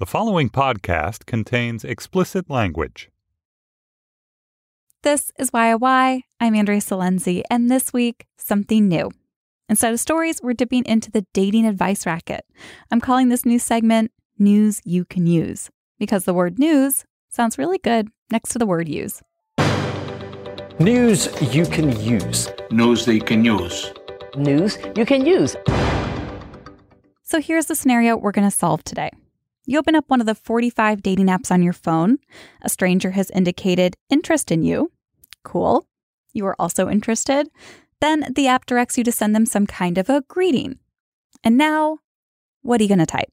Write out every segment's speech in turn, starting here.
The following podcast contains explicit language. This is YOY. I'm Andrea Silenzi, and this week, something new. Instead of stories, we're dipping into the dating advice racket. I'm calling this new segment News You Can Use because the word news sounds really good next to the word use. News you can use. News they can use. News you can use. So here's the scenario we're going to solve today. You open up one of the 45 dating apps on your phone. A stranger has indicated interest in you. Cool. You are also interested. Then the app directs you to send them some kind of a greeting. And now, what are you going to type?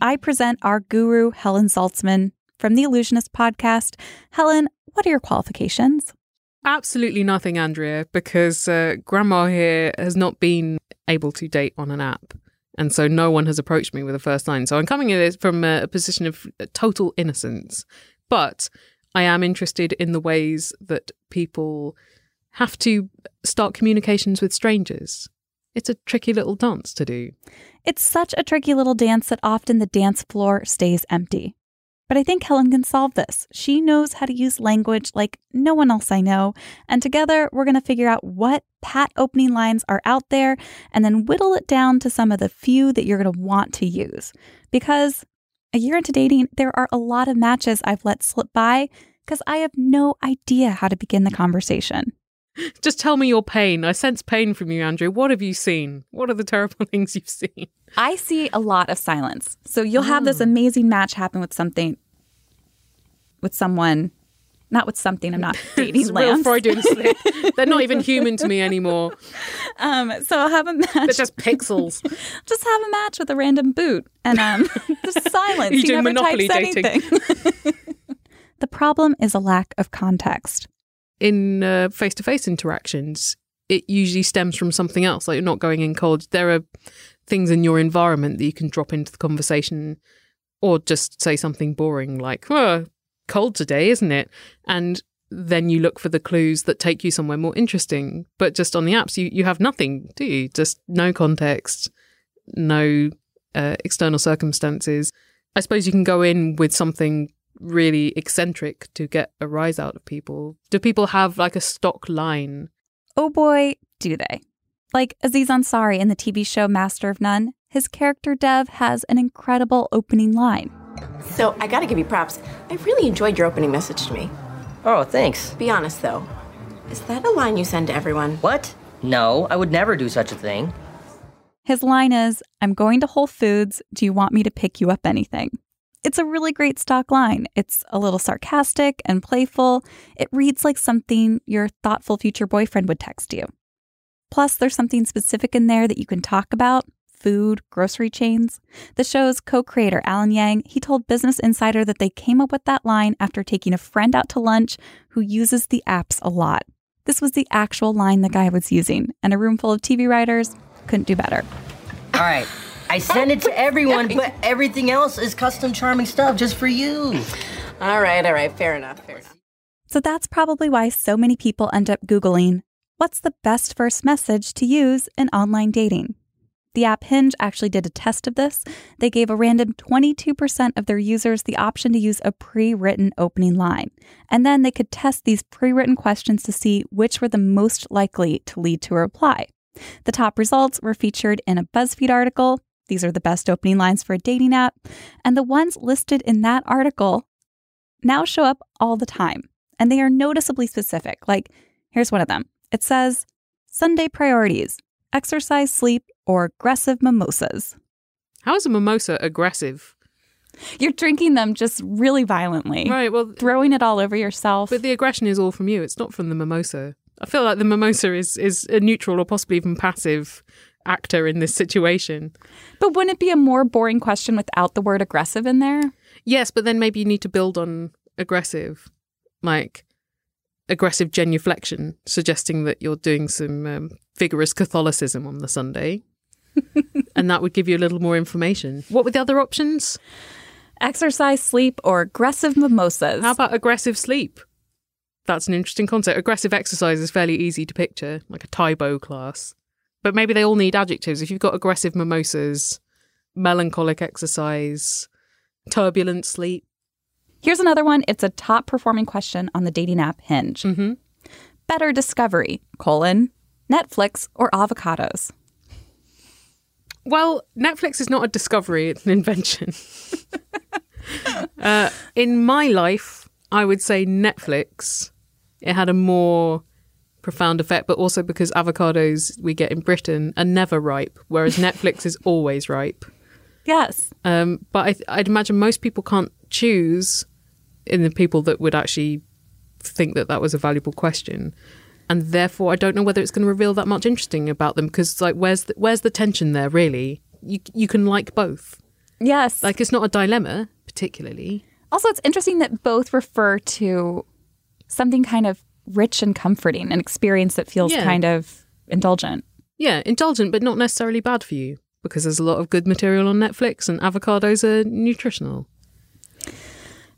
I present our guru, Helen Zaltzman, from the Allusionist podcast. Helen, what are your qualifications? Absolutely nothing, Andrea, because uh, Grandma here has not been able to date on an app. And so no one has approached me with a first line. So I'm coming this from a position of total innocence. But I am interested in the ways that people have to start communications with strangers. It's a tricky little dance to do. It's such a tricky little dance that often the dance floor stays empty. But I think Helen can solve this. She knows how to use language like no one else I know. And together, we're going to figure out what pat opening lines are out there and then whittle it down to some of the few that you're going to want to use. Because a year into dating, there are a lot of matches I've let slip by because I have no idea how to begin the conversation. Just tell me your pain. I sense pain from you, Andrew. What have you seen? What are the terrible things you've seen? I see a lot of silence. So you'll have this amazing match happen with something, with someone, not with something. I'm not dating It's a real. Freudian slip. They're not even human to me anymore. Um, so I'll have a match. They're just pixels. just have a match with a random boot and um, just silence. You he do never Monopoly dating. the problem is a lack of context. In uh, face-to-face interactions, it usually stems from something else. Like you're not going in cold. There are things in your environment that you can drop into the conversation, or just say something boring like, "Oh, cold today, isn't it?" And then you look for the clues that take you somewhere more interesting. But just on the apps, you you have nothing, do you? Just no context, no uh, external circumstances. I suppose you can go in with something really eccentric to get a rise out of people. Do people have like a stock line? Oh boy, do they. Like Aziz Ansari in the TV show Master of None, his character Dev has an incredible opening line. So I gotta give you props. I really enjoyed your opening message to me. Oh, thanks. Be honest though, is that a line you send to everyone? What? No, I would never do such a thing. His line is, I'm going to Whole Foods. Do you want me to pick you up anything? It's a really great stock line. It's a little sarcastic and playful. It reads like something your thoughtful future boyfriend would text you. Plus, there's something specific in there that you can talk about food, grocery chains. The show's co creator, Alan Yang, he told Business Insider that they came up with that line after taking a friend out to lunch who uses the apps a lot. This was the actual line the guy was using, and a room full of TV writers couldn't do better. All right. I send it to everyone, but everything else is custom charming stuff just for you. All right, all right, fair enough, fair enough. So that's probably why so many people end up Googling what's the best first message to use in online dating. The app Hinge actually did a test of this. They gave a random 22% of their users the option to use a pre written opening line. And then they could test these pre written questions to see which were the most likely to lead to a reply. The top results were featured in a BuzzFeed article. These are the best opening lines for a dating app. And the ones listed in that article now show up all the time. And they are noticeably specific. Like, here's one of them it says, Sunday priorities, exercise, sleep, or aggressive mimosas. How is a mimosa aggressive? You're drinking them just really violently, Right. Well, throwing it all over yourself. but the aggression is all from you. It's not from the mimosa. I feel like the mimosa is is a neutral or possibly even passive actor in this situation. But wouldn't it be a more boring question without the word aggressive in there? Yes, but then maybe you need to build on aggressive, like aggressive genuflection, suggesting that you're doing some um, vigorous Catholicism on the Sunday. and that would give you a little more information. What were the other options? Exercise, sleep, or aggressive mimosas. How about aggressive sleep? That's an interesting concept. Aggressive exercise is fairly easy to picture, like a Tae Bo class. But maybe they all need adjectives. If you've got aggressive mimosas, melancholic exercise, turbulent sleep. Here's another one. It's a top performing question on the dating app Hinge. Mm-hmm. Better discovery, colon, Netflix or avocados? Well, Netflix is not a discovery, it's an invention. uh, in my life, I would say Netflix. It had a more profound effect, but also because avocados we get in Britain are never ripe, whereas Netflix is always ripe. Yes. Um, but I th- I'd imagine most people can't choose in the people that would actually think that that was a valuable question. And therefore, I don't know whether it's going to reveal that much interesting about them because, like, where's the, where's the tension there? Really, you you can like both. Yes. Like, it's not a dilemma particularly. Also, it's interesting that both refer to something kind of rich and comforting, an experience that feels Yeah. kind of indulgent. Yeah, indulgent, but not necessarily bad for you because there's a lot of good material on Netflix, and avocados are nutritional.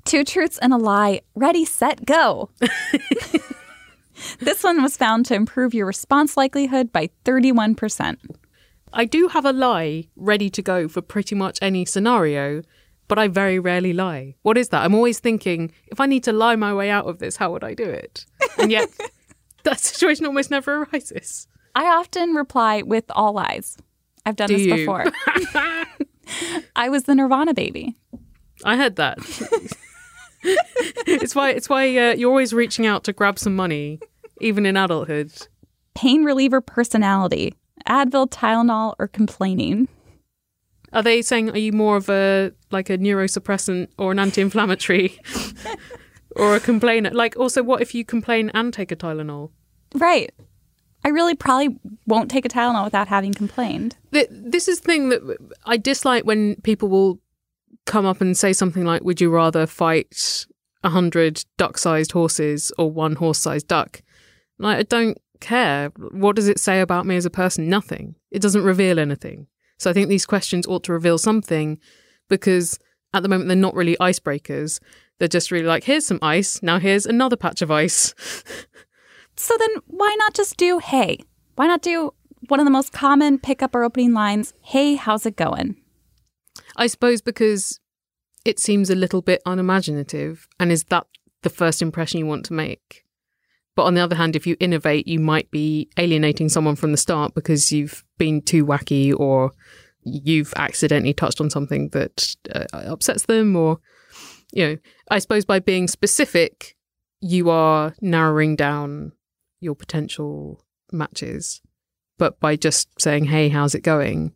Two truths and a lie. Ready, set, go. this one was found to improve your response likelihood by 31%. I do have a lie ready to go for pretty much any scenario, but I very rarely lie. What is that? I'm always thinking, if I need to lie my way out of this, how would I do it? And yet, that situation almost never arises. I often reply with all lies. I've done Do this you? before. I was the Nirvana baby. I heard that. it's why it's why uh, you're always reaching out to grab some money, even in adulthood. Pain reliever personality. Advil, Tylenol, or complaining. Are they saying are you more of a like a neurosuppressant or an anti-inflammatory or a complainer? Like also what if you complain and take a Tylenol? Right. I really probably won't take a Tylenol without having complained. Th- This is the thing that I dislike when people will come up and say something like, "Would you rather fight a hundred duck-sized horses or one horse-sized duck?" Like I don't care. What does it say about me as a person? Nothing. It doesn't reveal anything. So I think these questions ought to reveal something because at the moment they're not really icebreakers. They're just really like, here's some ice. Now here's another patch of ice. So then why not just do hey? Why not do one of the most common pickup or opening lines, hey, how's it going? I suppose because it seems a little bit unimaginative. And is that the first impression you want to make? But on the other hand, if you innovate, you might be alienating someone from the start because you've been too wacky or you've accidentally touched on something that uh, upsets them. Or, you know, I suppose by being specific, you are narrowing down your potential matches. But by just saying, hey, how's it going?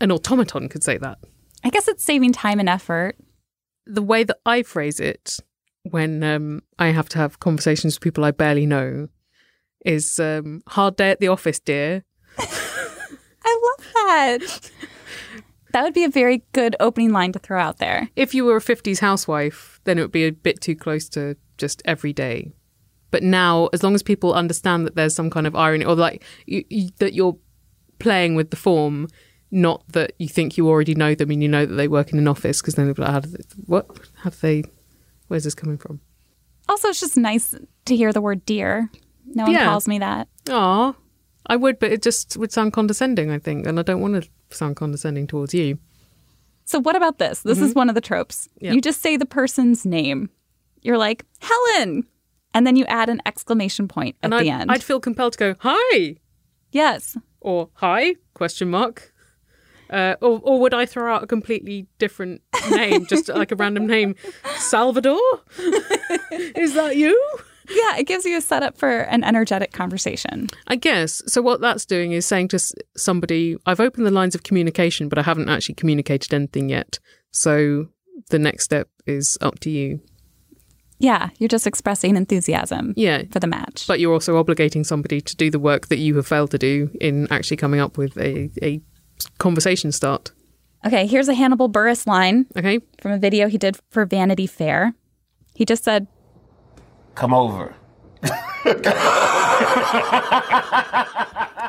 An automaton could say that I guess it's saving time and effort. the way that I phrase it when um, I have to have conversations with people I barely know is um, hard day at the office, dear. I love that. that would be a very good opening line to throw out there. If you were a 50s housewife, then it would be a bit too close to just every day. But now, as long as people understand that there's some kind of irony or like you, you, that you're playing with the form, not that you think you already know them and you know that they work in an office, because then they'll be like, how do they, what? Do they, where's this coming from? Also, it's just nice to hear the word dear. No one Yeah. calls me that. Aw, I would, but it just would sound condescending, I think, and I don't want to sound condescending towards you. So, what about this? This is mm-hmm. one of the tropes. Yeah. You just say the person's name. You're like, Helen. And then you add an exclamation point at And the I'd, end. I'd feel compelled to go, hi, yes. or hi, question mark. Uh, or, or would I throw out a completely different name, just like a random name? Salvador? Is that you? Yeah, it gives you a setup for an energetic conversation. I guess. So what that's doing is saying to somebody, I've opened the lines of communication, but I haven't actually communicated anything yet. So the next step is up to you. Yeah, you're just expressing enthusiasm Yeah. for the match. But you're also obligating somebody to do the work that you have failed to do in actually coming up with a, a conversation start. okay, here's a Hannibal Buress line Okay. from a video he did for Vanity Fair. He just said, Come over.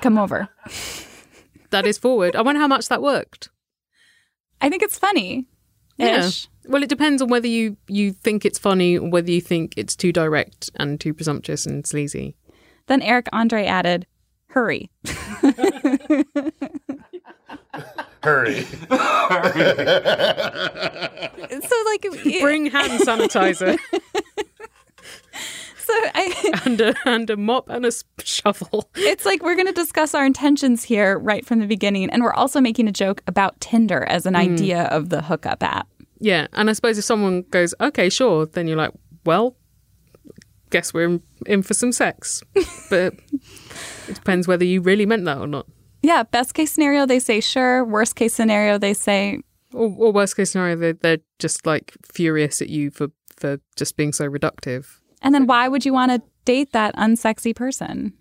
Come over. That is forward. I wonder how much that worked. I think it's funny. Yeah. Well, it depends on whether you, you think it's funny or whether you think it's too direct and too presumptuous and sleazy. Then Eric Andre added, Hurry. Hurry. So like it- Bring hand sanitizer so I and a, and a mop and a shovel. it's like we're going to discuss our intentions here right from the beginning and we're also making a joke about Tinder as an hmm. idea of the hookup app. Yeah, and I suppose if someone goes, okay, sure, then you're like, well, guess we're in, in for some sex. But it depends whether you really meant that or not. Yeah, best case scenario they say sure, worst case scenario they say Or, or worst case scenario, they're, they're just like furious at you for, for just being so reductive. and then why would you want to date that unsexy person?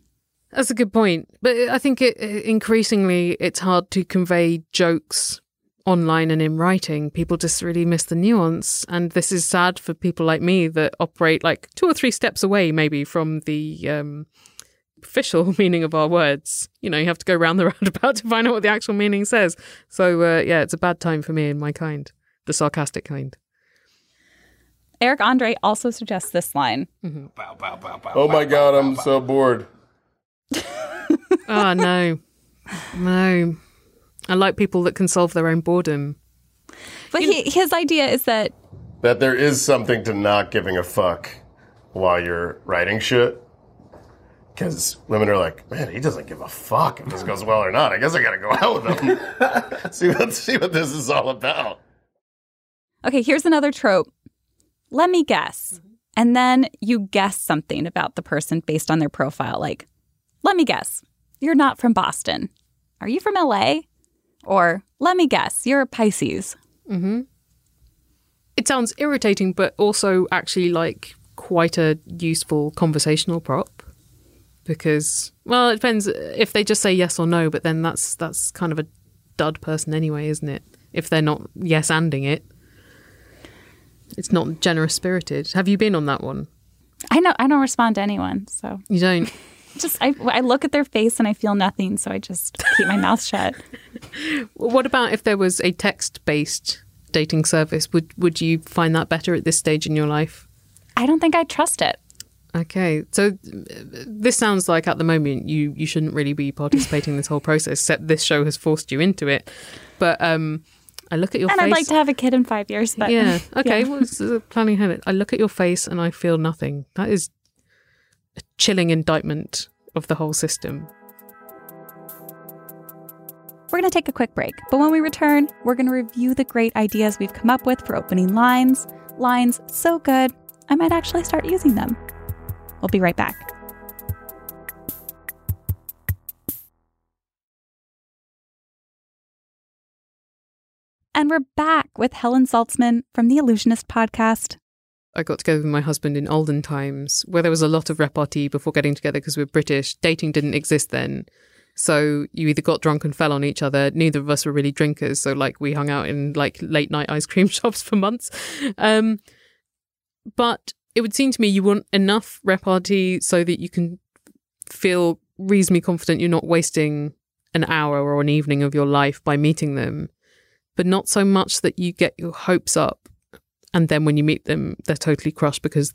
That's a good point. But I think it, increasingly it's hard to convey jokes online and in writing. People just really miss the nuance. And this is sad for people like me that operate like two or three steps away, maybe, from the um, official meaning of our words. You know, you have to go round the roundabout to find out what the actual meaning says. So, uh, yeah, it's a bad time for me and my kind, the sarcastic kind. Eric Andre also suggests this line. Bow, bow, bow, bow, Oh my bow, god, bow, I'm bow. so bored. Oh, no. No. I like people that can solve their own boredom. But he, his idea is that That there is something to not giving a fuck while you're writing shit. Because women are like, man, he doesn't give a fuck if this goes well or not. I guess I gotta go out with him. see what see what this is all about. Okay, here's another trope. Let me guess. And then you guess something about the person based on their profile. Like, let me guess. You're not from Boston. Are you from LA? Or let me guess. You're a Pisces. Mm-hmm. It sounds irritating, but also actually like quite a useful conversational prop. Because, well, it depends uh, if they just say yes or no, but then that's that's kind of a dud person anyway, isn't it? If they're not yes anding it, it's not generous spirited. Have you been on that one? I know I don't respond to anyone. So You don't. just I, I look at their face and I feel nothing. So I just keep my mouth shut. What about if there was a text based dating service? Would would you find that better at this stage in your life? I don't think I trust it. Okay, so uh, this sounds like at the moment you you shouldn't really be participating in this whole process. Except this show has forced you into it. But um, I look at your And face. I'd like to have a kid in five years. But yeah. Okay. yeah. Well, planning ahead. I look at your face and I feel nothing. That is a chilling indictment of the whole system. We're going to take a quick break, but when we return, we're going to review the great ideas we've come up with for opening lines. Lines so good, I might actually start using them. We'll be right back. And we're back with Helen Zaltzman from the Allusionist podcast. I got together with my husband in olden times where there was a lot of repartee before getting together because we're British. Dating didn't exist then. So you either got drunk and fell on each other. Neither of us were really drinkers. So like we hung out in like late night ice cream shops for months. Um, but it would seem to me you want enough repartee so that you can feel reasonably confident you're not wasting an hour or an evening of your life by meeting them, but not so much that you get your hopes up and then when you meet them, they're totally crushed because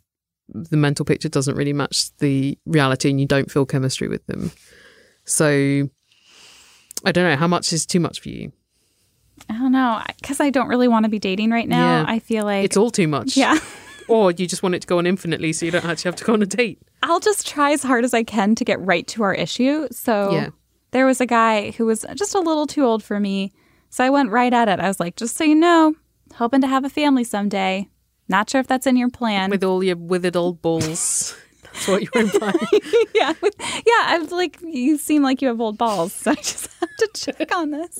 the mental picture doesn't really match the reality and you don't feel chemistry with them. So I don't know how much is too much for you. I don't know, because I don't really want to be dating right now. Yeah. I feel like It's all too much. Yeah. Or you just want it to go on infinitely so you don't actually have to go on a date. I'll just try as hard as I can to get right to our issue. So Yeah. there was a guy who was just a little too old for me. So I went right at it. I was like, just so you know, hoping to have a family someday. Not sure if that's in your plan. With all your withered old balls. That's what you were implying. yeah, yeah. I'm like, you seem like you have old balls, so I just have to check on this.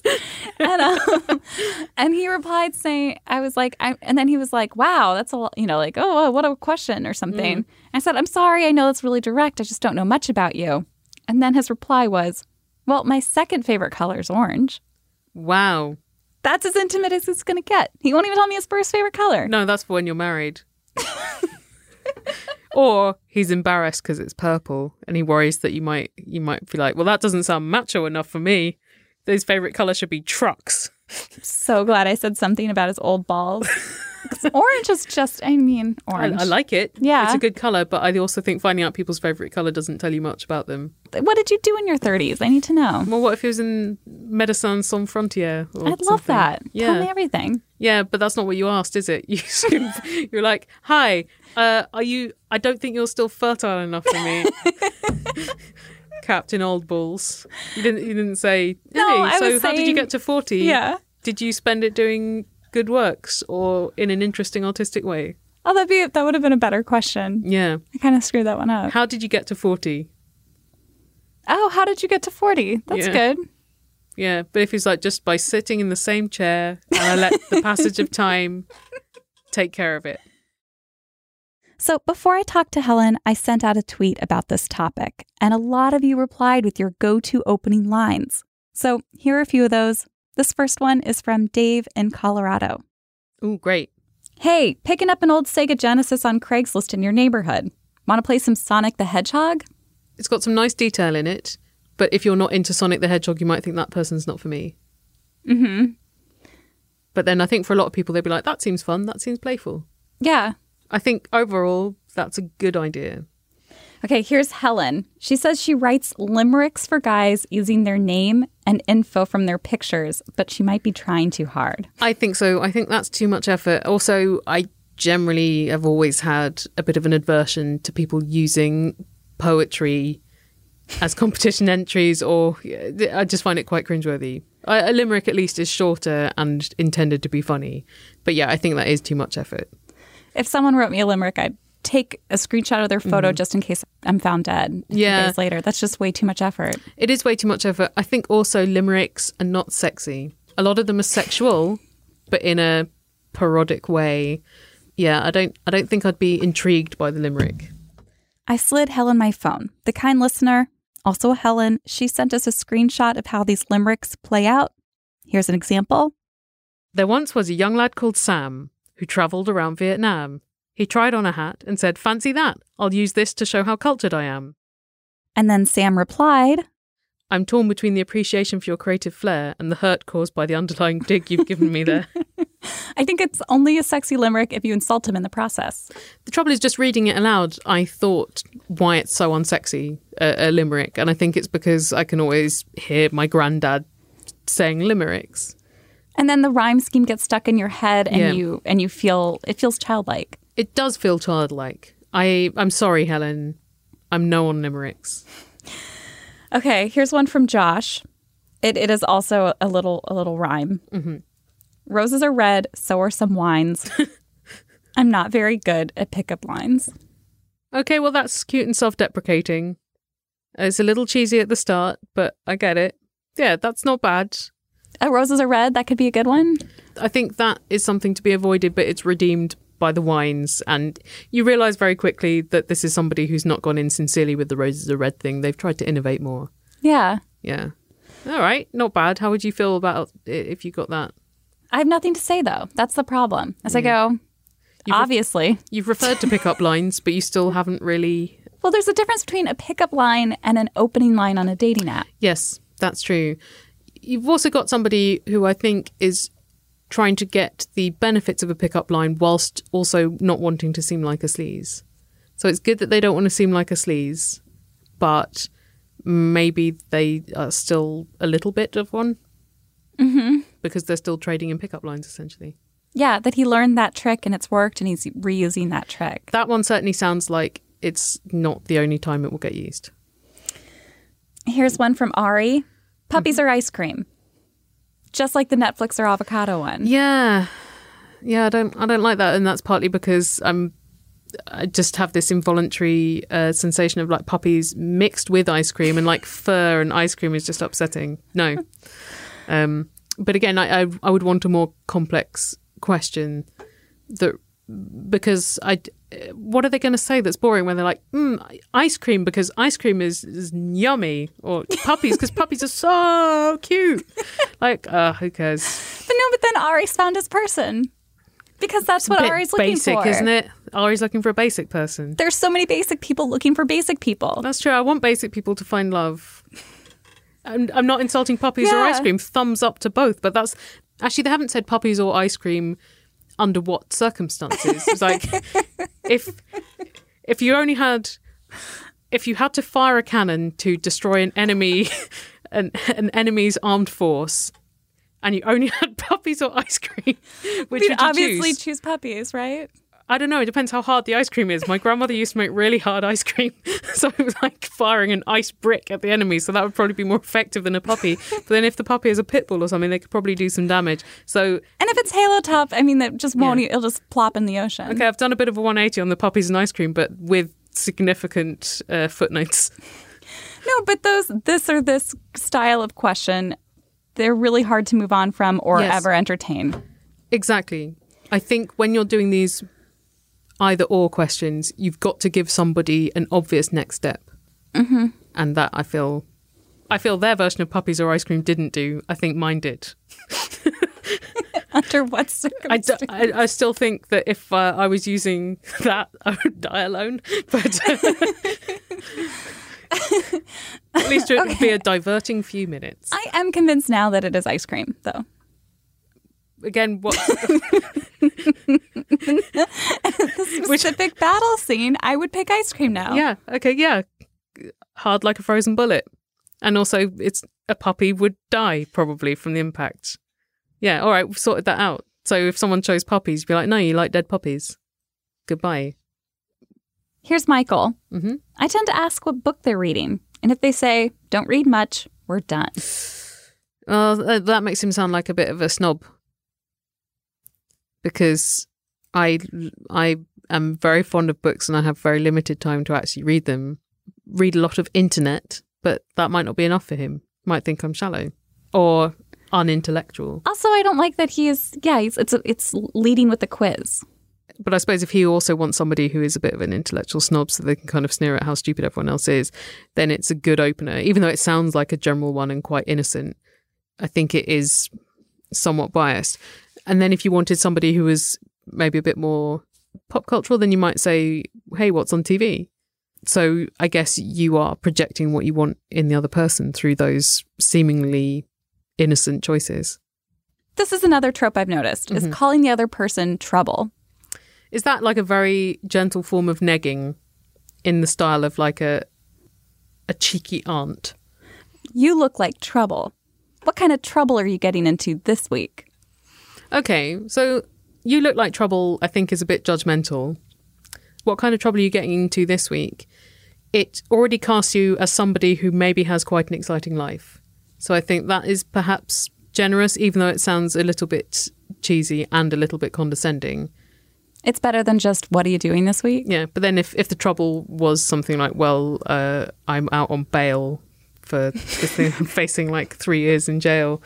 And um, and he replied saying, I was like, I, and then he was like, wow, that's a lot, you know, like, oh, uh, what a question or something. I said, I'm sorry, I know that's really direct. I just don't know much about you. And then his reply was, well, my second favorite color is orange. wow. That's as intimate as it's going to get. He won't even tell me his first favorite color. No, that's for when you're married. Or he's embarrassed because it's purple and he worries that you might you might be like, well, that doesn't sound macho enough for me. His favorite color should be trucks. So glad I said something about his old balls. orange is just, I mean, orange. I like it. Yeah. It's a good color, but I also think finding out people's favorite color doesn't tell you much about them. What did you do in your 30s? I need to know. Well, what if he was in Médecins Sans Frontières? or I'd love something? that. Yeah. Tell me everything. Yeah, but that's not what you asked, is it? You you're like, "Hi, uh, are you? I don't think you're still fertile enough for me." Captain Old Balls. You didn't. You didn't say. Hey, No, I so how did you get to forty? Yeah. Did you spend it doing good works or in an interesting artistic way? Oh, that'd be, that would have been a better question. Yeah. I kind of screwed that one up. How did you get to forty? Oh, how did you get to 40? That's Yeah. good. Yeah, but if he's like just by sitting in the same chair and I let the passage of time take care of it. So before I talked to Helen, I sent out a tweet about this topic, and a lot of you replied with your go to opening lines. So here are a few of those. This first one is from Dave in Colorado. Oh, great. Hey, picking up an old Sega Genesis on Craigslist in your neighborhood. Want to play some Sonic the Hedgehog? It's got some nice detail in it, but if you're not into Sonic the Hedgehog, you might think that person's not for me. Mm-hmm. But then I think for a lot of people, they'd be like, that seems fun, that seems playful. Yeah. I think overall, that's a good idea. Okay, here's Helen. She says she writes limericks for guys using their name and info from their pictures, but she might be trying too hard. I think so. I think that's too much effort. Also, I generally have always had a bit of an aversion to people using poetry as competition entries, or I just find it quite cringeworthy. A a limerick, at least, is shorter and intended to be funny. But yeah, I think that is too much effort. If someone wrote me a limerick, I'd take a screenshot of their photo mm-hmm. just in case I'm found dead a few Yeah. days later. That's just way too much effort. It is way too much effort. I think also limericks are not sexy. A lot of them are sexual, but in a parodic way. Yeah, I don't. I don't think I'd be intrigued by the limerick. I slid Helen my phone. The kind listener, also Helen, she sent us a screenshot of how these limericks play out. Here's an example. There once was a young lad called Sam who travelled around Vietnam. He tried on a hat and said, Fancy that, I'll use this to show how cultured I am. And then Sam replied, I'm torn between the appreciation for your creative flair and the hurt caused by the underlying dig you've given me there. I think it's only a sexy limerick if you insult him in the process. The trouble is, just reading it aloud, I thought why it's so unsexy, a, a limerick. And I think it's because I can always hear my granddad saying limericks. And then the rhyme scheme gets stuck in your head and Yeah. you and you feel it feels childlike. It does feel childlike. I, I'm sorry, Helen. I'm no on limericks. Okay, here's one from Josh. It it is also a little a little rhyme. Mm-hmm. Roses are red, so are some wines. I'm not very good at pickup lines. Okay, well, that's cute and self deprecating. It's a little cheesy at the start, but I get it. Yeah, that's not bad. Uh, roses are red. That could be a good one. I think that is something to be avoided, but it's redeemed by the wines. And you realize very quickly that this is somebody who's not gone in sincerely with the roses are red thing. They've tried to innovate more. Yeah, Yeah. All right, not bad. How would you feel about it if you got that? I have nothing to say though. That's the problem. As I go, You've- obviously. You've referred to pickup lines, but you still haven't really. Well, there's a difference between a pickup line and an opening line on a dating app. Yes, that's true. You've also got somebody who I think is trying to get the benefits of a pickup line whilst also not wanting to seem like a sleaze. So it's good that they don't want to seem like a sleaze, but maybe they are still a little bit of one. Mm-hmm. Because they're still trading in pickup lines, essentially. Yeah, that he learned that trick and it's worked and he's reusing that trick. That one certainly sounds like it's not the only time it will get used. Here's one from Ari. Puppies are ice cream. Just like the Netflix or avocado one. Yeah, yeah, I don't, I don't like that, and that's partly because I'm, I just have this involuntary uh, sensation of like puppies mixed with ice cream, and like fur and ice cream is just upsetting. No, um, but again, I, I, I would want a more complex question that because I, what are they going to say that's boring when they're like, mm, ice cream because ice cream is, is yummy, or puppies because puppies are so cute. Like, uh, who cares? But no, but then Ari's found his person. Because that's what Ari's looking basic, for. isn't it? Ari's looking for a basic person. There's so many basic people looking for basic people. That's true. I want basic people to find love. I'm, I'm not insulting puppies or ice cream. Thumbs up to both. But that's Actually, they haven't said puppies or ice cream under what circumstances. It's like if if you only had if you had to fire a cannon to destroy an enemy an, an enemy's armed force and you only had puppies or ice cream, which We'd would you obviously choose? choose puppies, right? I don't know. It depends how hard the ice cream is. My grandmother used to make really hard ice cream, so it was like firing an ice brick at the enemy. So that would probably be more effective than a puppy. But then if the puppy is a pit bull or something, they could probably do some damage. So And if it's Halo Top, I mean, that just won't. It'll just plop in the ocean. okay, I've done a bit of a 180 on the puppies and ice cream, but with significant uh, footnotes. No, but those this or this style of question, they're really hard to move on from or Yes. ever entertain. Exactly. I think when you're doing these either or questions, you've got to give somebody an obvious next step, mm-hmm. and that I feel, I feel their version of puppies or ice cream didn't do. I think mine did. Under what I, circumstances? d- I, I still think that if uh, I was using that, I would die alone. But at least it would be a diverting few minutes. I am convinced now that it is ice cream, though. Again, what? Specific battle scene, I would pick ice cream now. Yeah. Okay. Yeah. Hard like a frozen bullet, and also it's a puppy would die probably from the impact. Yeah. All right. We've sorted that out. So if someone chose puppies, you'd be like, no, you like dead puppies. Goodbye. Here's Michael. hmm I tend to ask what book they're reading, and if they say don't read much, we're done. Well, that makes him sound like a bit of a snob. Because I I am very fond of books and I have very limited time to actually read them. Read a lot of internet, but that might not be enough for him. Might think I'm shallow or unintellectual. Also, I don't like that he is. Yeah, he's, it's it's leading with the quiz. But I suppose if he also wants somebody who is a bit of an intellectual snob so they can kind of sneer at how stupid everyone else is, then it's a good opener. Even though it sounds like a general one and quite innocent, I think it is somewhat biased. And then if you wanted somebody who was maybe a bit more pop cultural, then you might say, hey, what's on TV? So I guess you are projecting what you want in the other person through those seemingly innocent choices. This is another trope I've noticed: is mm-hmm. calling the other person trouble. Is that like a very gentle form of negging in the style of like a a cheeky aunt? You look like trouble. What kind of trouble are you getting into this week? Okay, so you look like trouble, I think, is a bit judgmental. What kind of trouble are you getting into this week? It already casts you as somebody who maybe has quite an exciting life. So I think that is perhaps generous, even though it sounds a little bit cheesy and a little bit condescending. It's better than just what are you doing this week? Yeah, but then if, if the trouble was something like, well, uh, I'm out on bail for this thing, I'm facing like three years in jail,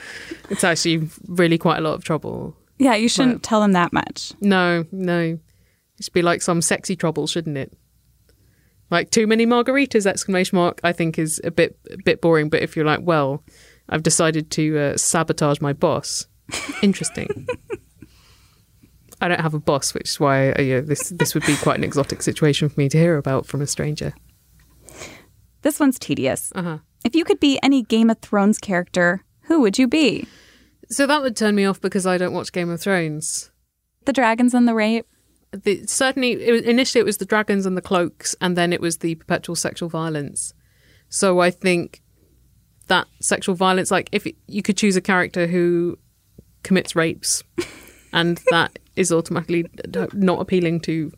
it's actually really quite a lot of trouble. Yeah, you shouldn't tell them that much. No, no. It should be like some sexy trouble, shouldn't it? Like too many margaritas! Exclamation mark. I think is a bit a bit boring. But if you're like, well, I've decided to uh, sabotage my boss. Interesting. I don't have a boss, which is why uh, yeah, this this would be quite an exotic situation for me to hear about from a stranger. This one's tedious. Uh-huh. If you could be any Game of Thrones character, who would you be? So that would turn me off because I don't watch Game of Thrones. The dragons and the rape? The, certainly, it was, initially it was the dragons and the cloaks, and then it was the perpetual sexual violence. So I think that sexual violence, like if you could choose a character who commits rapes, and that is automatically not appealing to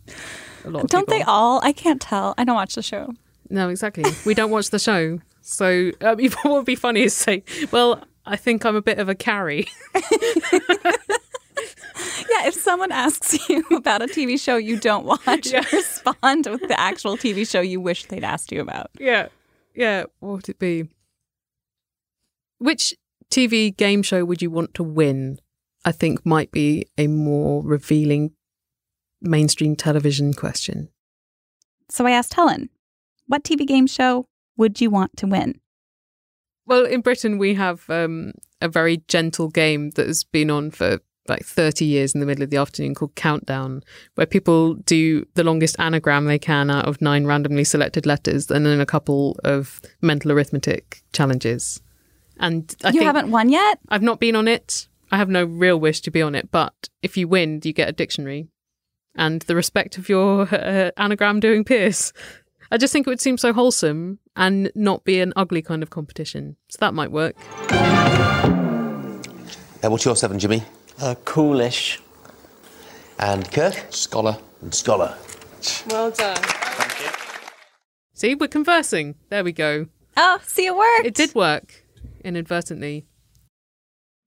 a lot of Don't they all? I can't tell. I don't watch the show. No, exactly. We don't watch the show. So um, what would be funny is say, well, I think I'm a bit of a carry. Yeah, if someone asks you about a TV show you don't watch, respond with the actual TV show you wish they'd asked you about. Yeah. Yeah. What would it be? Which TV game show would you want to win? I think might be a more revealing mainstream television question. So I asked Helen, what TV game show would you want to win? Well, in Britain, we have um, a very gentle game that has been on for like 30 years in the middle of the afternoon called Countdown, where people do the longest anagram they can out of nine randomly selected letters and then a couple of mental arithmetic challenges. And I you haven't won yet? I've not been on it, I have no real wish to be on it, but if you win, you get a dictionary and the respect of your uh, anagram doing Pierce. I just think it would seem so wholesome and not be an ugly kind of competition. So that might work. Uh, what's your seven, Jimmy? Uh, coolish. And Kirk? Scholar. And Scholar. Well done. See, we're conversing. There we go. Oh, see, it worked. It did work inadvertently.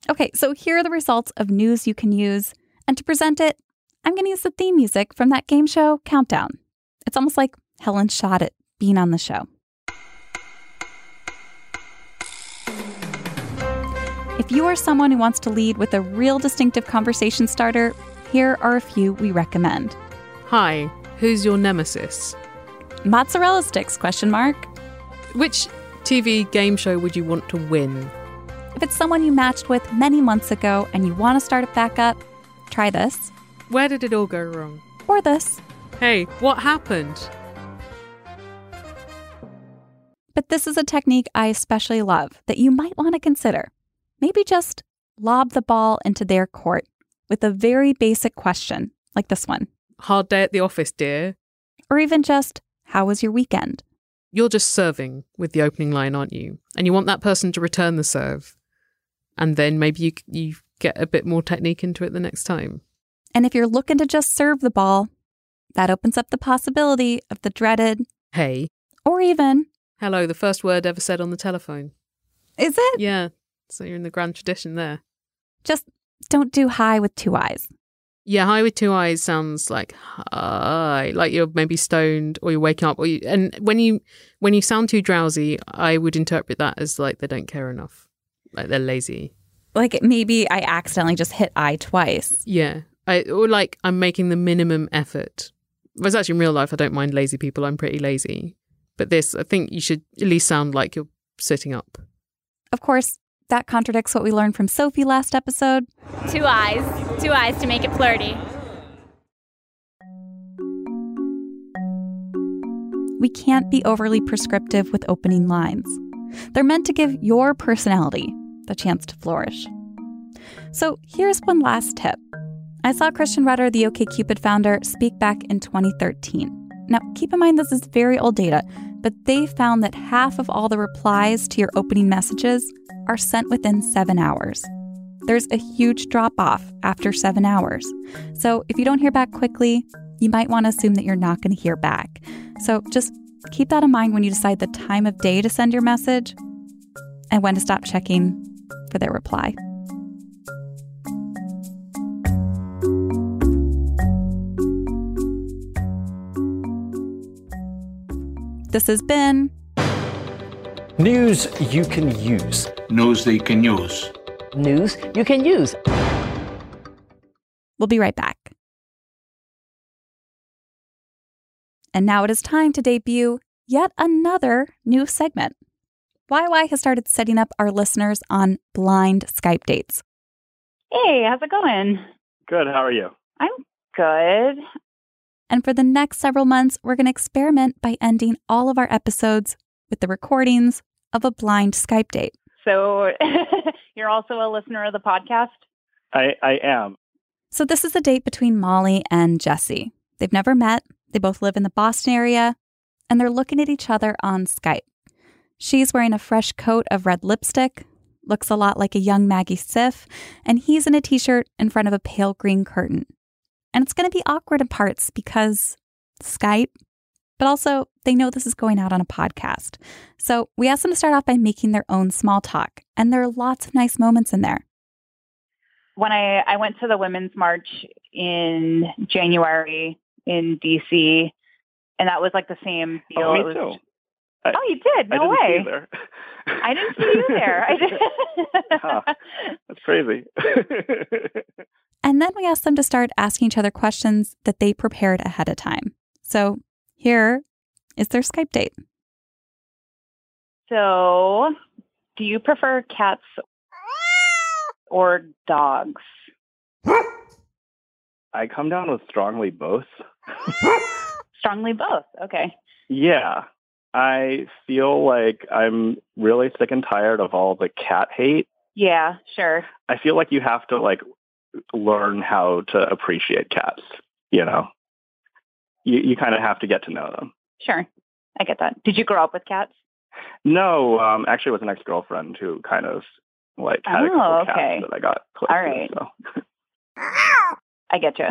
Okay, so here are the results of news you can use. And to present it, I'm going to use the theme music from that game show, Countdown. It's almost like Helen shot at being on the show. If you are someone who wants to lead with a real distinctive conversation starter, here are a few we recommend. Hi, who's your nemesis? Mozzarella sticks question mark. Which TV game show would you want to win? If it's someone you matched with many months ago and you want to start it back up, try this. Where did it all go wrong? Or this. Hey, what happened? But this is a technique I especially love that you might want to consider. Maybe just lob the ball into their court with a very basic question, like this one. Hard day at the office, dear. Or even just, how was your weekend? You're just serving with the opening line, aren't you? And you want that person to return the serve. And then maybe you, you get a bit more technique into it the next time. And if you're looking to just serve the ball, that opens up the possibility of the dreaded, Hey. or even, Hello, the first word ever said on the telephone. is it? Yeah. So you're in the grand tradition there. Just don't do hi with two eyes. Yeah, high with two eyes sounds like hi, like you're maybe stoned or you're waking up. Or you, and when you when you sound too drowsy, I would interpret that as like they don't care enough, like they're lazy. Like maybe I accidentally just hit I twice. Yeah, I or like I'm making the minimum effort. Whereas actually in real life, I don't mind lazy people. I'm pretty lazy, but this, I think you should at least sound like you're sitting up. Of course, that contradicts what we learned from Sophie last episode. Two eyes. Two eyes to make it flirty. We can't be overly prescriptive with opening lines. They're meant to give your personality the chance to flourish. So here's one last tip. I saw Christian Rudder, the OKCupid founder, speak back in 2013. Now, keep in mind this is very old data, but they found that half of all the replies to your opening messages are sent within seven hours. There's a huge drop off after seven hours. So if you don't hear back quickly, you might want to assume that you're not going to hear back. So just keep that in mind when you decide the time of day to send your message and when to stop checking for their reply. This has been News you can use. News they can use. News you can use. We'll be right back. And now it is time to debut yet another new segment. YY has started setting up our listeners on blind Skype dates. Hey, how's it going? Good. How are you? I'm good. And for the next several months, we're going to experiment by ending all of our episodes with the recordings of a blind Skype date. So you're also a listener of the podcast? I, I am. So this is a date between Molly and Jesse. They've never met. They both live in the Boston area, and they're looking at each other on Skype. She's wearing a fresh coat of red lipstick, looks a lot like a young Maggie Siff, and he's in a t shirt in front of a pale green curtain. And it's going to be awkward in parts because Skype, but also they know this is going out on a podcast. So we asked them to start off by making their own small talk, and there are lots of nice moments in there. When I, I went to the Women's March in January in DC, and that was like the same deal. Oh, me too. I- oh, you did? No I No didn't see way. you there. I didn't see you there. I did. Huh. That's crazy. And then we asked them to start asking each other questions that they prepared ahead of time. So here is their Skype date. So, do you prefer cats or dogs? I come down with strongly both. Strongly both. Okay. Yeah. I feel like I'm really sick and tired of all the cat hate Yeah, sure. I feel like you have to like learn how to appreciate cats. You know, you you kind of have to get to know them. Sure. I get that. Did you grow up with cats? No, um, actually, it was an ex girlfriend who kind of like had a couple Oh, cats that I got close All to. So. I get you.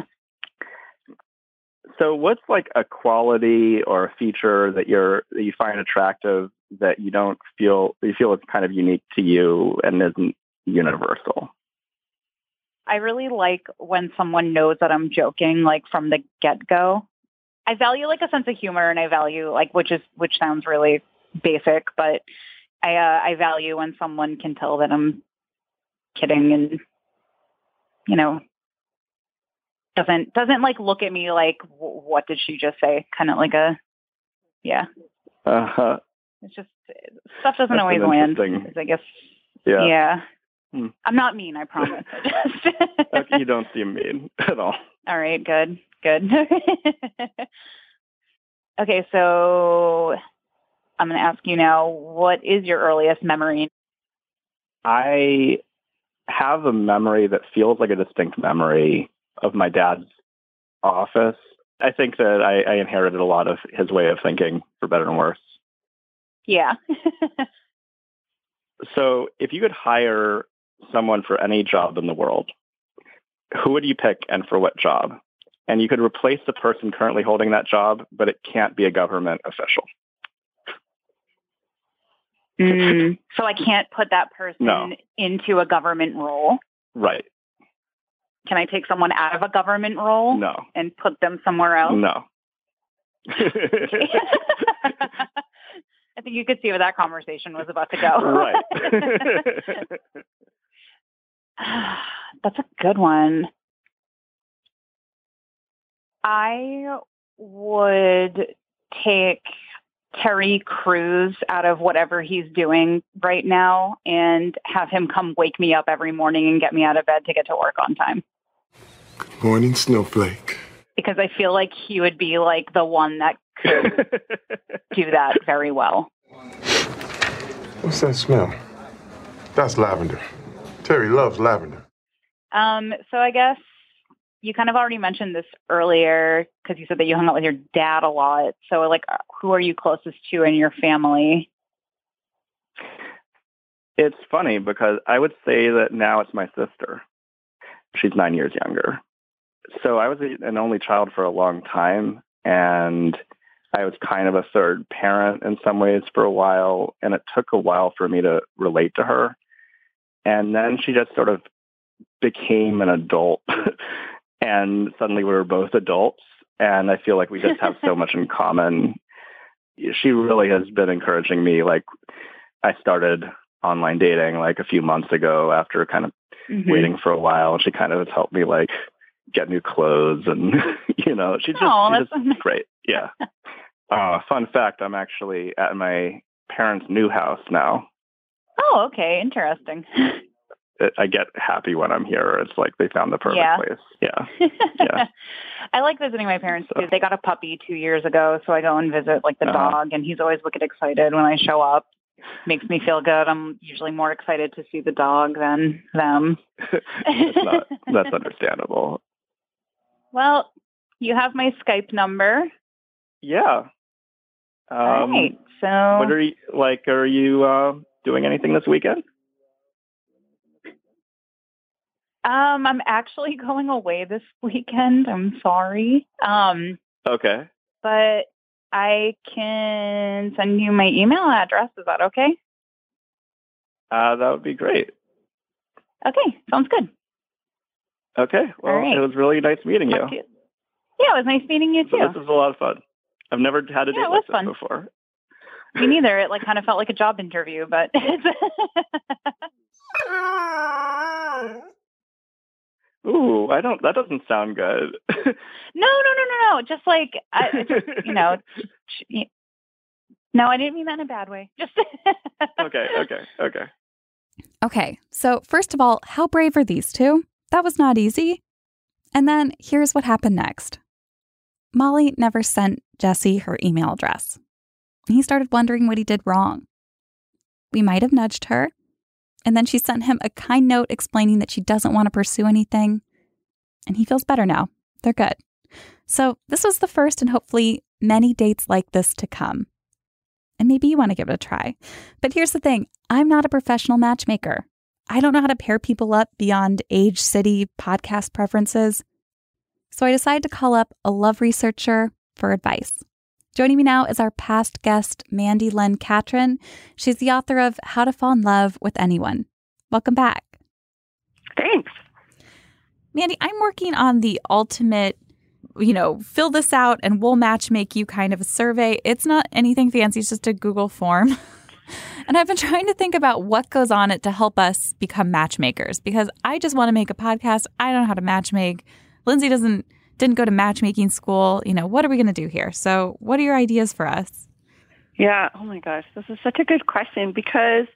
So, what's like a quality or a feature that you're that you find attractive that you don't feel you feel it's kind of unique to you and isn't universal? I really like when someone knows that I'm joking, like from the get go. I value like a sense of humor, and I value like which is which sounds really basic, but I uh, I value when someone can tell that I'm kidding and you know doesn't doesn't like look at me like "W- what did she just say? Kind of like a yeah. Uh-huh. It's just stuff doesn't That's always land. I guess Yeah. yeah. Hmm. I'm not mean, I promise. Okay, you don't seem mean at all. All right, good, good. okay, so I'm going to ask you now what is your earliest memory? I have a memory that feels like a distinct memory of my dad's office. I think that I, I inherited a lot of his way of thinking, for better and worse. Yeah. So, if you could hire someone for any job in the world, who would you pick and for what job? And you could replace the person currently holding that job, but it can't be a government official. Mm, so I can't put that person No. into a government role. Right. Can I take someone out of a government role No. and put them somewhere else? No. I think you could see where that conversation was about to go. right. That's a good one. I would take Terry Crews out of whatever he's doing right now and have him come wake me up every morning and get me out of bed to get to work on time. Good Morning, Snowflake. Because I feel like he would be like the one that could do that very well. What's that smell? That's lavender. Terry loves lavender. Um, so I guess you kind of already mentioned this earlier because you said that you hung out with your dad a lot. So, like, uh, who are you closest to in your family? It's funny because I would say that now it's my sister. She's nine years younger. So I was an only child for a long time, and I was kind of a third parent in some ways for a while, and it took a while for me to relate to her. And then she just sort of became an adult, and suddenly we were both adults, and I feel like we just have so much in common. She really has been encouraging me. Like I started online dating like a few months ago after kind of Mhm. waiting for a while. And she kind of has helped me like get new clothes and you know, she's just, Oh, she's just great. Yeah. uh, fun fact, I'm actually at my parents' new house now. Oh, okay, interesting. I get happy when I'm here. It's like they found the perfect Yeah. place. Yeah. Yeah. I like visiting my parents too. They got a puppy two years ago, so I go and visit like the Uh-huh. dog, and he's always looking excited when I show up. Makes me feel good. I'm usually more excited to see the dog than them. It's not, that's understandable. Well, you have my Skype number. Yeah. Um, All right. So What are you like? Are you uh, doing anything this weekend? Um, I'm actually going away this weekend. I'm sorry. Um, Okay. but I can send you my email address. Is that okay? Uh, that would be great. Okay, sounds good. Okay. Well, right. it was really nice meeting you. You- Yeah, it was nice meeting you So too. this was a lot of fun. I've never had a Yeah, date like this fun. before. Me neither. It like kind of felt like a job interview, but Ooh, I don't. That doesn't sound good. no, no, no, no, no. Just like I, just, you know. No, I didn't mean that in a bad way. Just okay. Okay. Okay. Okay, so first of all, how brave are these two? That was not easy. And then here's what happened next Molly never sent Jesse her email address. He started wondering what he did wrong. We might have nudged her, And then she sent him a kind note explaining that she doesn't want to pursue anything. And he feels better now. They're good. So, this was the first and hopefully many dates like this to come. And maybe you want to give it a try. But here's the thing I'm not a professional matchmaker. I don't know how to pair people up beyond age, city, podcast preferences. So I decided to call up a love researcher for advice. Joining me now is our past guest, Mandy Len Catron. She's the author of How to Fall in Love with Anyone. Welcome back. Thanks. Mandy, I'm working on the ultimate, you know, fill this out and we'll match make you kind of a survey. It's not anything fancy, it's just a Google form. and I've been trying to think about what goes on it to help us become matchmakers because I just want to make a podcast. I don't know how to matchmake. Lindsay doesn't didn't go to matchmaking school. You know, what are we going to do here? So, what are your ideas for us? Yeah. Oh my gosh, this is such a good question because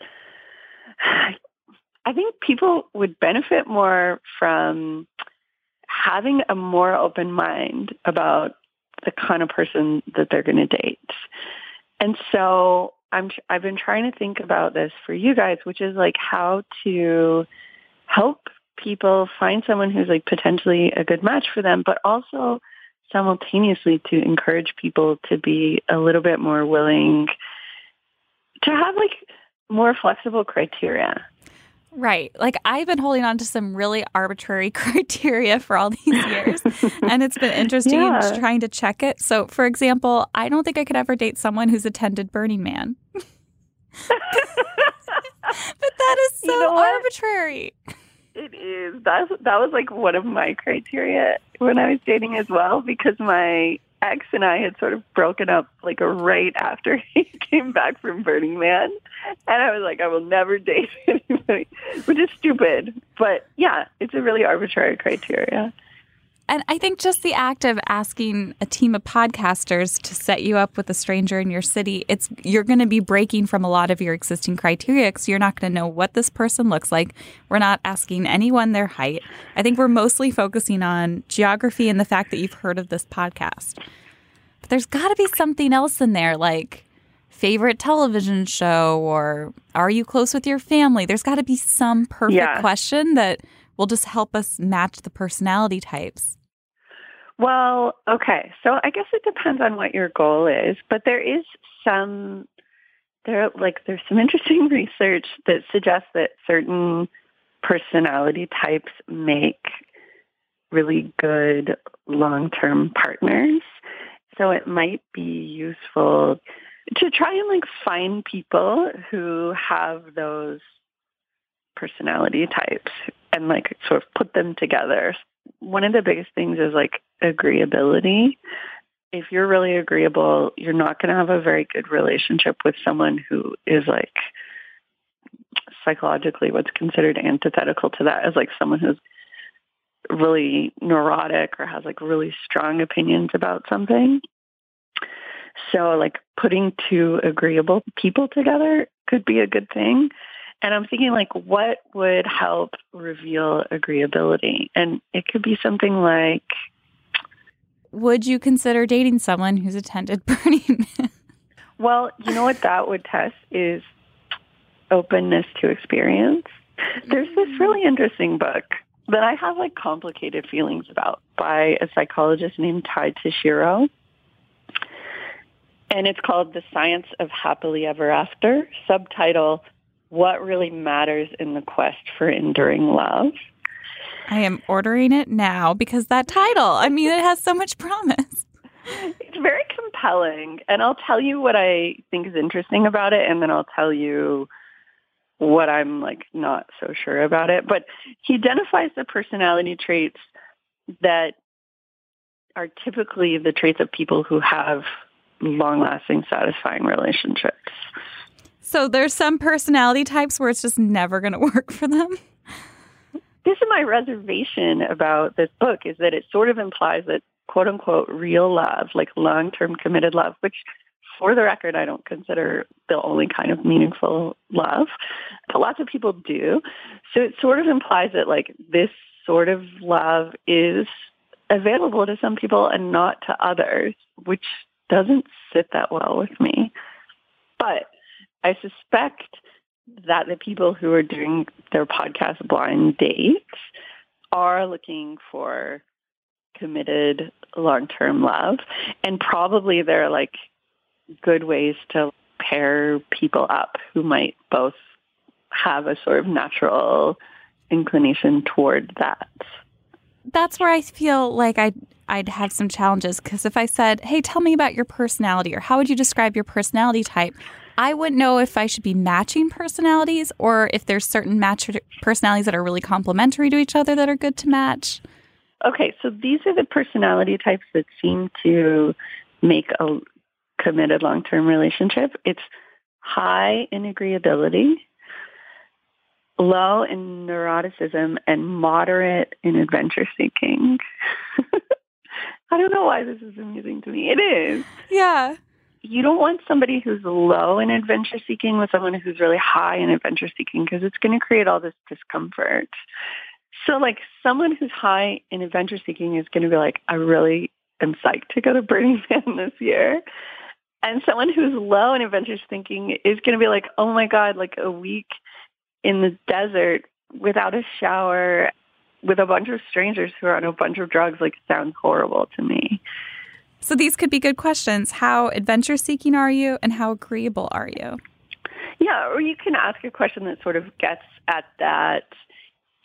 I think people would benefit more from having a more open mind about the kind of person that they're going to date. And so I'm I've been trying to think about this for you guys, which is like how to help people find someone who's like potentially a good match for them, but also simultaneously to encourage people to be a little bit more willing to have like more flexible criteria. Right. Like I've been holding on to some really arbitrary criteria for all these years. and it's been interesting yeah. trying to check it. So, for example, I don't think I could ever date someone who's attended Burning Man. but that is so you know arbitrary. It is. That that was like one of my criteria when I was dating as well because my ex and I had sort of broken up like right after he came back from Burning Man. And I was like, I will never date anybody, which is stupid. But yeah, it's a really arbitrary criteria. And I think just the act of asking a team of podcasters to set you up with a stranger in your city, it's you're going to be breaking from a lot of your existing criteria because you're not going to know what this person looks like. We're not asking anyone their height. I think we're mostly focusing on geography and the fact that you've heard of this podcast. But there's got to be something else in there, like favorite television show or are you close with your family? There's got to be some perfect yeah. question that will just help us match the personality types. Well, okay. So I guess it depends on what your goal is, but there is some there like there's some interesting research that suggests that certain personality types make really good long-term partners. So it might be useful to try and like find people who have those personality types and like sort of put them together. One of the biggest things is like agreeability. If you're really agreeable, you're not going to have a very good relationship with someone who is like psychologically what's considered antithetical to that is like someone who's really neurotic or has like really strong opinions about something. So like putting two agreeable people together could be a good thing. And I'm thinking like what would help reveal agreeability? And it could be something like would you consider dating someone who's attended Burning Man? well, you know what that would test is openness to experience. There's this really mm. interesting book that I have like complicated feelings about by a psychologist named Ty Tashiro. And it's called The Science of Happily Ever After, subtitle, What Really Matters in the Quest for Enduring Love. I am ordering it now because that title, I mean, it has so much promise. It's very compelling. And I'll tell you what I think is interesting about it, and then I'll tell you what I'm like not so sure about it. But he identifies the personality traits that are typically the traits of people who have long lasting, satisfying relationships. So there's some personality types where it's just never going to work for them this is my reservation about this book is that it sort of implies that quote unquote real love, like long term committed love, which for the record, I don't consider the only kind of meaningful love, but lots of people do. So it sort of implies that like this sort of love is available to some people and not to others, which doesn't sit that well with me. But I suspect that the people who are doing their podcast blind dates are looking for committed long-term love and probably there are like good ways to pair people up who might both have a sort of natural inclination toward that. That's where I feel like I'd I'd have some challenges because if I said, "Hey, tell me about your personality," or "How would you describe your personality type?" I wouldn't know if I should be matching personalities or if there's certain match personalities that are really complementary to each other that are good to match. Okay, so these are the personality types that seem to make a committed long-term relationship. It's high in agreeability, low in neuroticism, and moderate in adventure seeking. I don't know why this is amusing to me. It is. Yeah. You don't want somebody who's low in adventure seeking with someone who's really high in adventure seeking because it's going to create all this discomfort. So like someone who's high in adventure seeking is going to be like, I really am psyched to go to Burning Man this year. And someone who's low in adventure seeking is going to be like, oh my God, like a week in the desert without a shower with a bunch of strangers who are on a bunch of drugs like sounds horrible to me. So these could be good questions. How adventure seeking are you and how agreeable are you? Yeah, or you can ask a question that sort of gets at that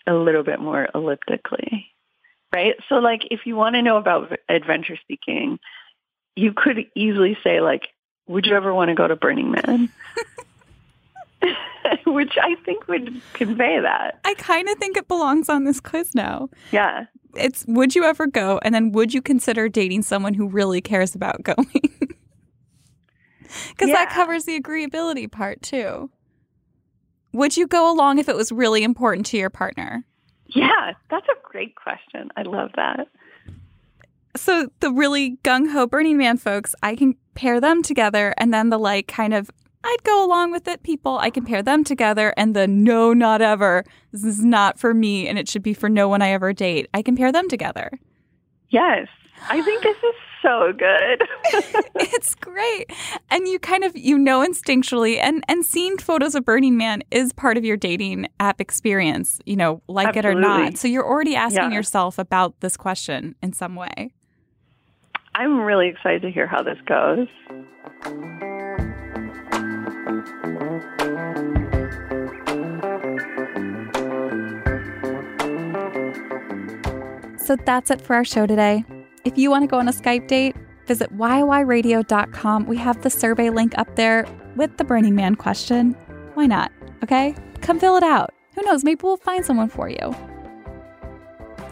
a little bit more elliptically. Right? So like if you want to know about adventure seeking, you could easily say like, would you ever want to go to Burning Man? Which I think would convey that. I kind of think it belongs on this quiz now. Yeah. It's would you ever go and then would you consider dating someone who really cares about going? Because yeah. that covers the agreeability part too. Would you go along if it was really important to your partner? Yeah, that's a great question. I love that. So the really gung ho Burning Man folks, I can pair them together, and then the like kind of I'd go along with it people, I compare them together, and the no, not ever, this is not for me, and it should be for no one I ever date. I compare them together. Yes, I think this is so good. it's great. And you kind of you know instinctually and and seeing photos of Burning Man is part of your dating app experience, you know, like Absolutely. it or not. So you're already asking yeah. yourself about this question in some way. I'm really excited to hear how this goes. So that's it for our show today. If you want to go on a Skype date, visit yyradio.com. We have the survey link up there with the Burning Man question. Why not? Okay? Come fill it out. Who knows? Maybe we'll find someone for you.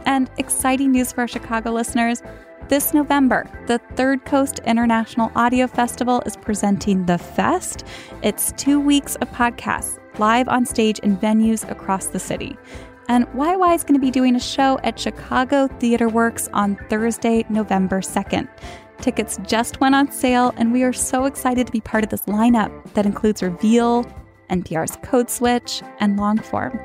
And exciting news for our Chicago listeners. This November, the Third Coast International Audio Festival is presenting The Fest. It's two weeks of podcasts live on stage in venues across the city. And YY is going to be doing a show at Chicago Theater Works on Thursday, November 2nd. Tickets just went on sale, and we are so excited to be part of this lineup that includes Reveal, NPR's Code Switch, and Longform.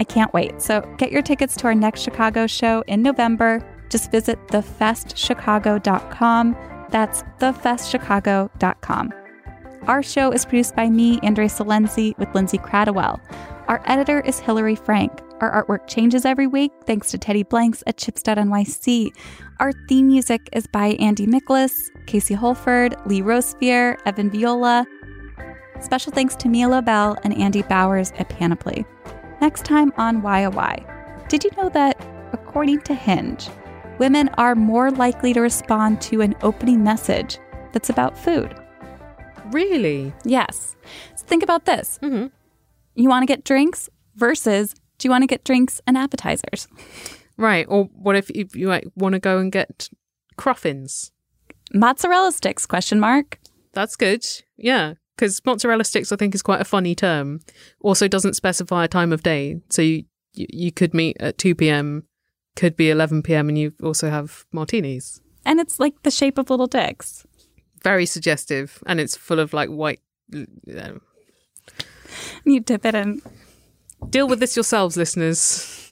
I can't wait. So get your tickets to our next Chicago show in November just visit thefestchicago.com. That's thefestchicago.com. Our show is produced by me, Andrea Silenzi, with Lindsay Kratochwill. Our editor is Hillary Frank. Our artwork changes every week thanks to Teddy Blanks at Chips.nyc. Our theme music is by Andy Miklas, Casey Holford, Lee Rosefier, Evan Viola. Special thanks to Mia Lobel and Andy Bowers at Panoply. Next time on Why Why. Did you know that, according to Hinge, women are more likely to respond to an opening message that's about food. Really? Yes. So think about this. Mm-hmm. You want to get drinks versus do you want to get drinks and appetizers? Right. Or what if, if you like, want to go and get cruffins? Mozzarella sticks, question mark. That's good. Yeah. Because mozzarella sticks, I think, is quite a funny term. Also doesn't specify a time of day. So you, you, you could meet at 2 p.m could be 11 p.m. and you also have martinis. And it's like the shape of little dicks. Very suggestive. And it's full of like white. You, you dip it in. Deal with this yourselves, listeners.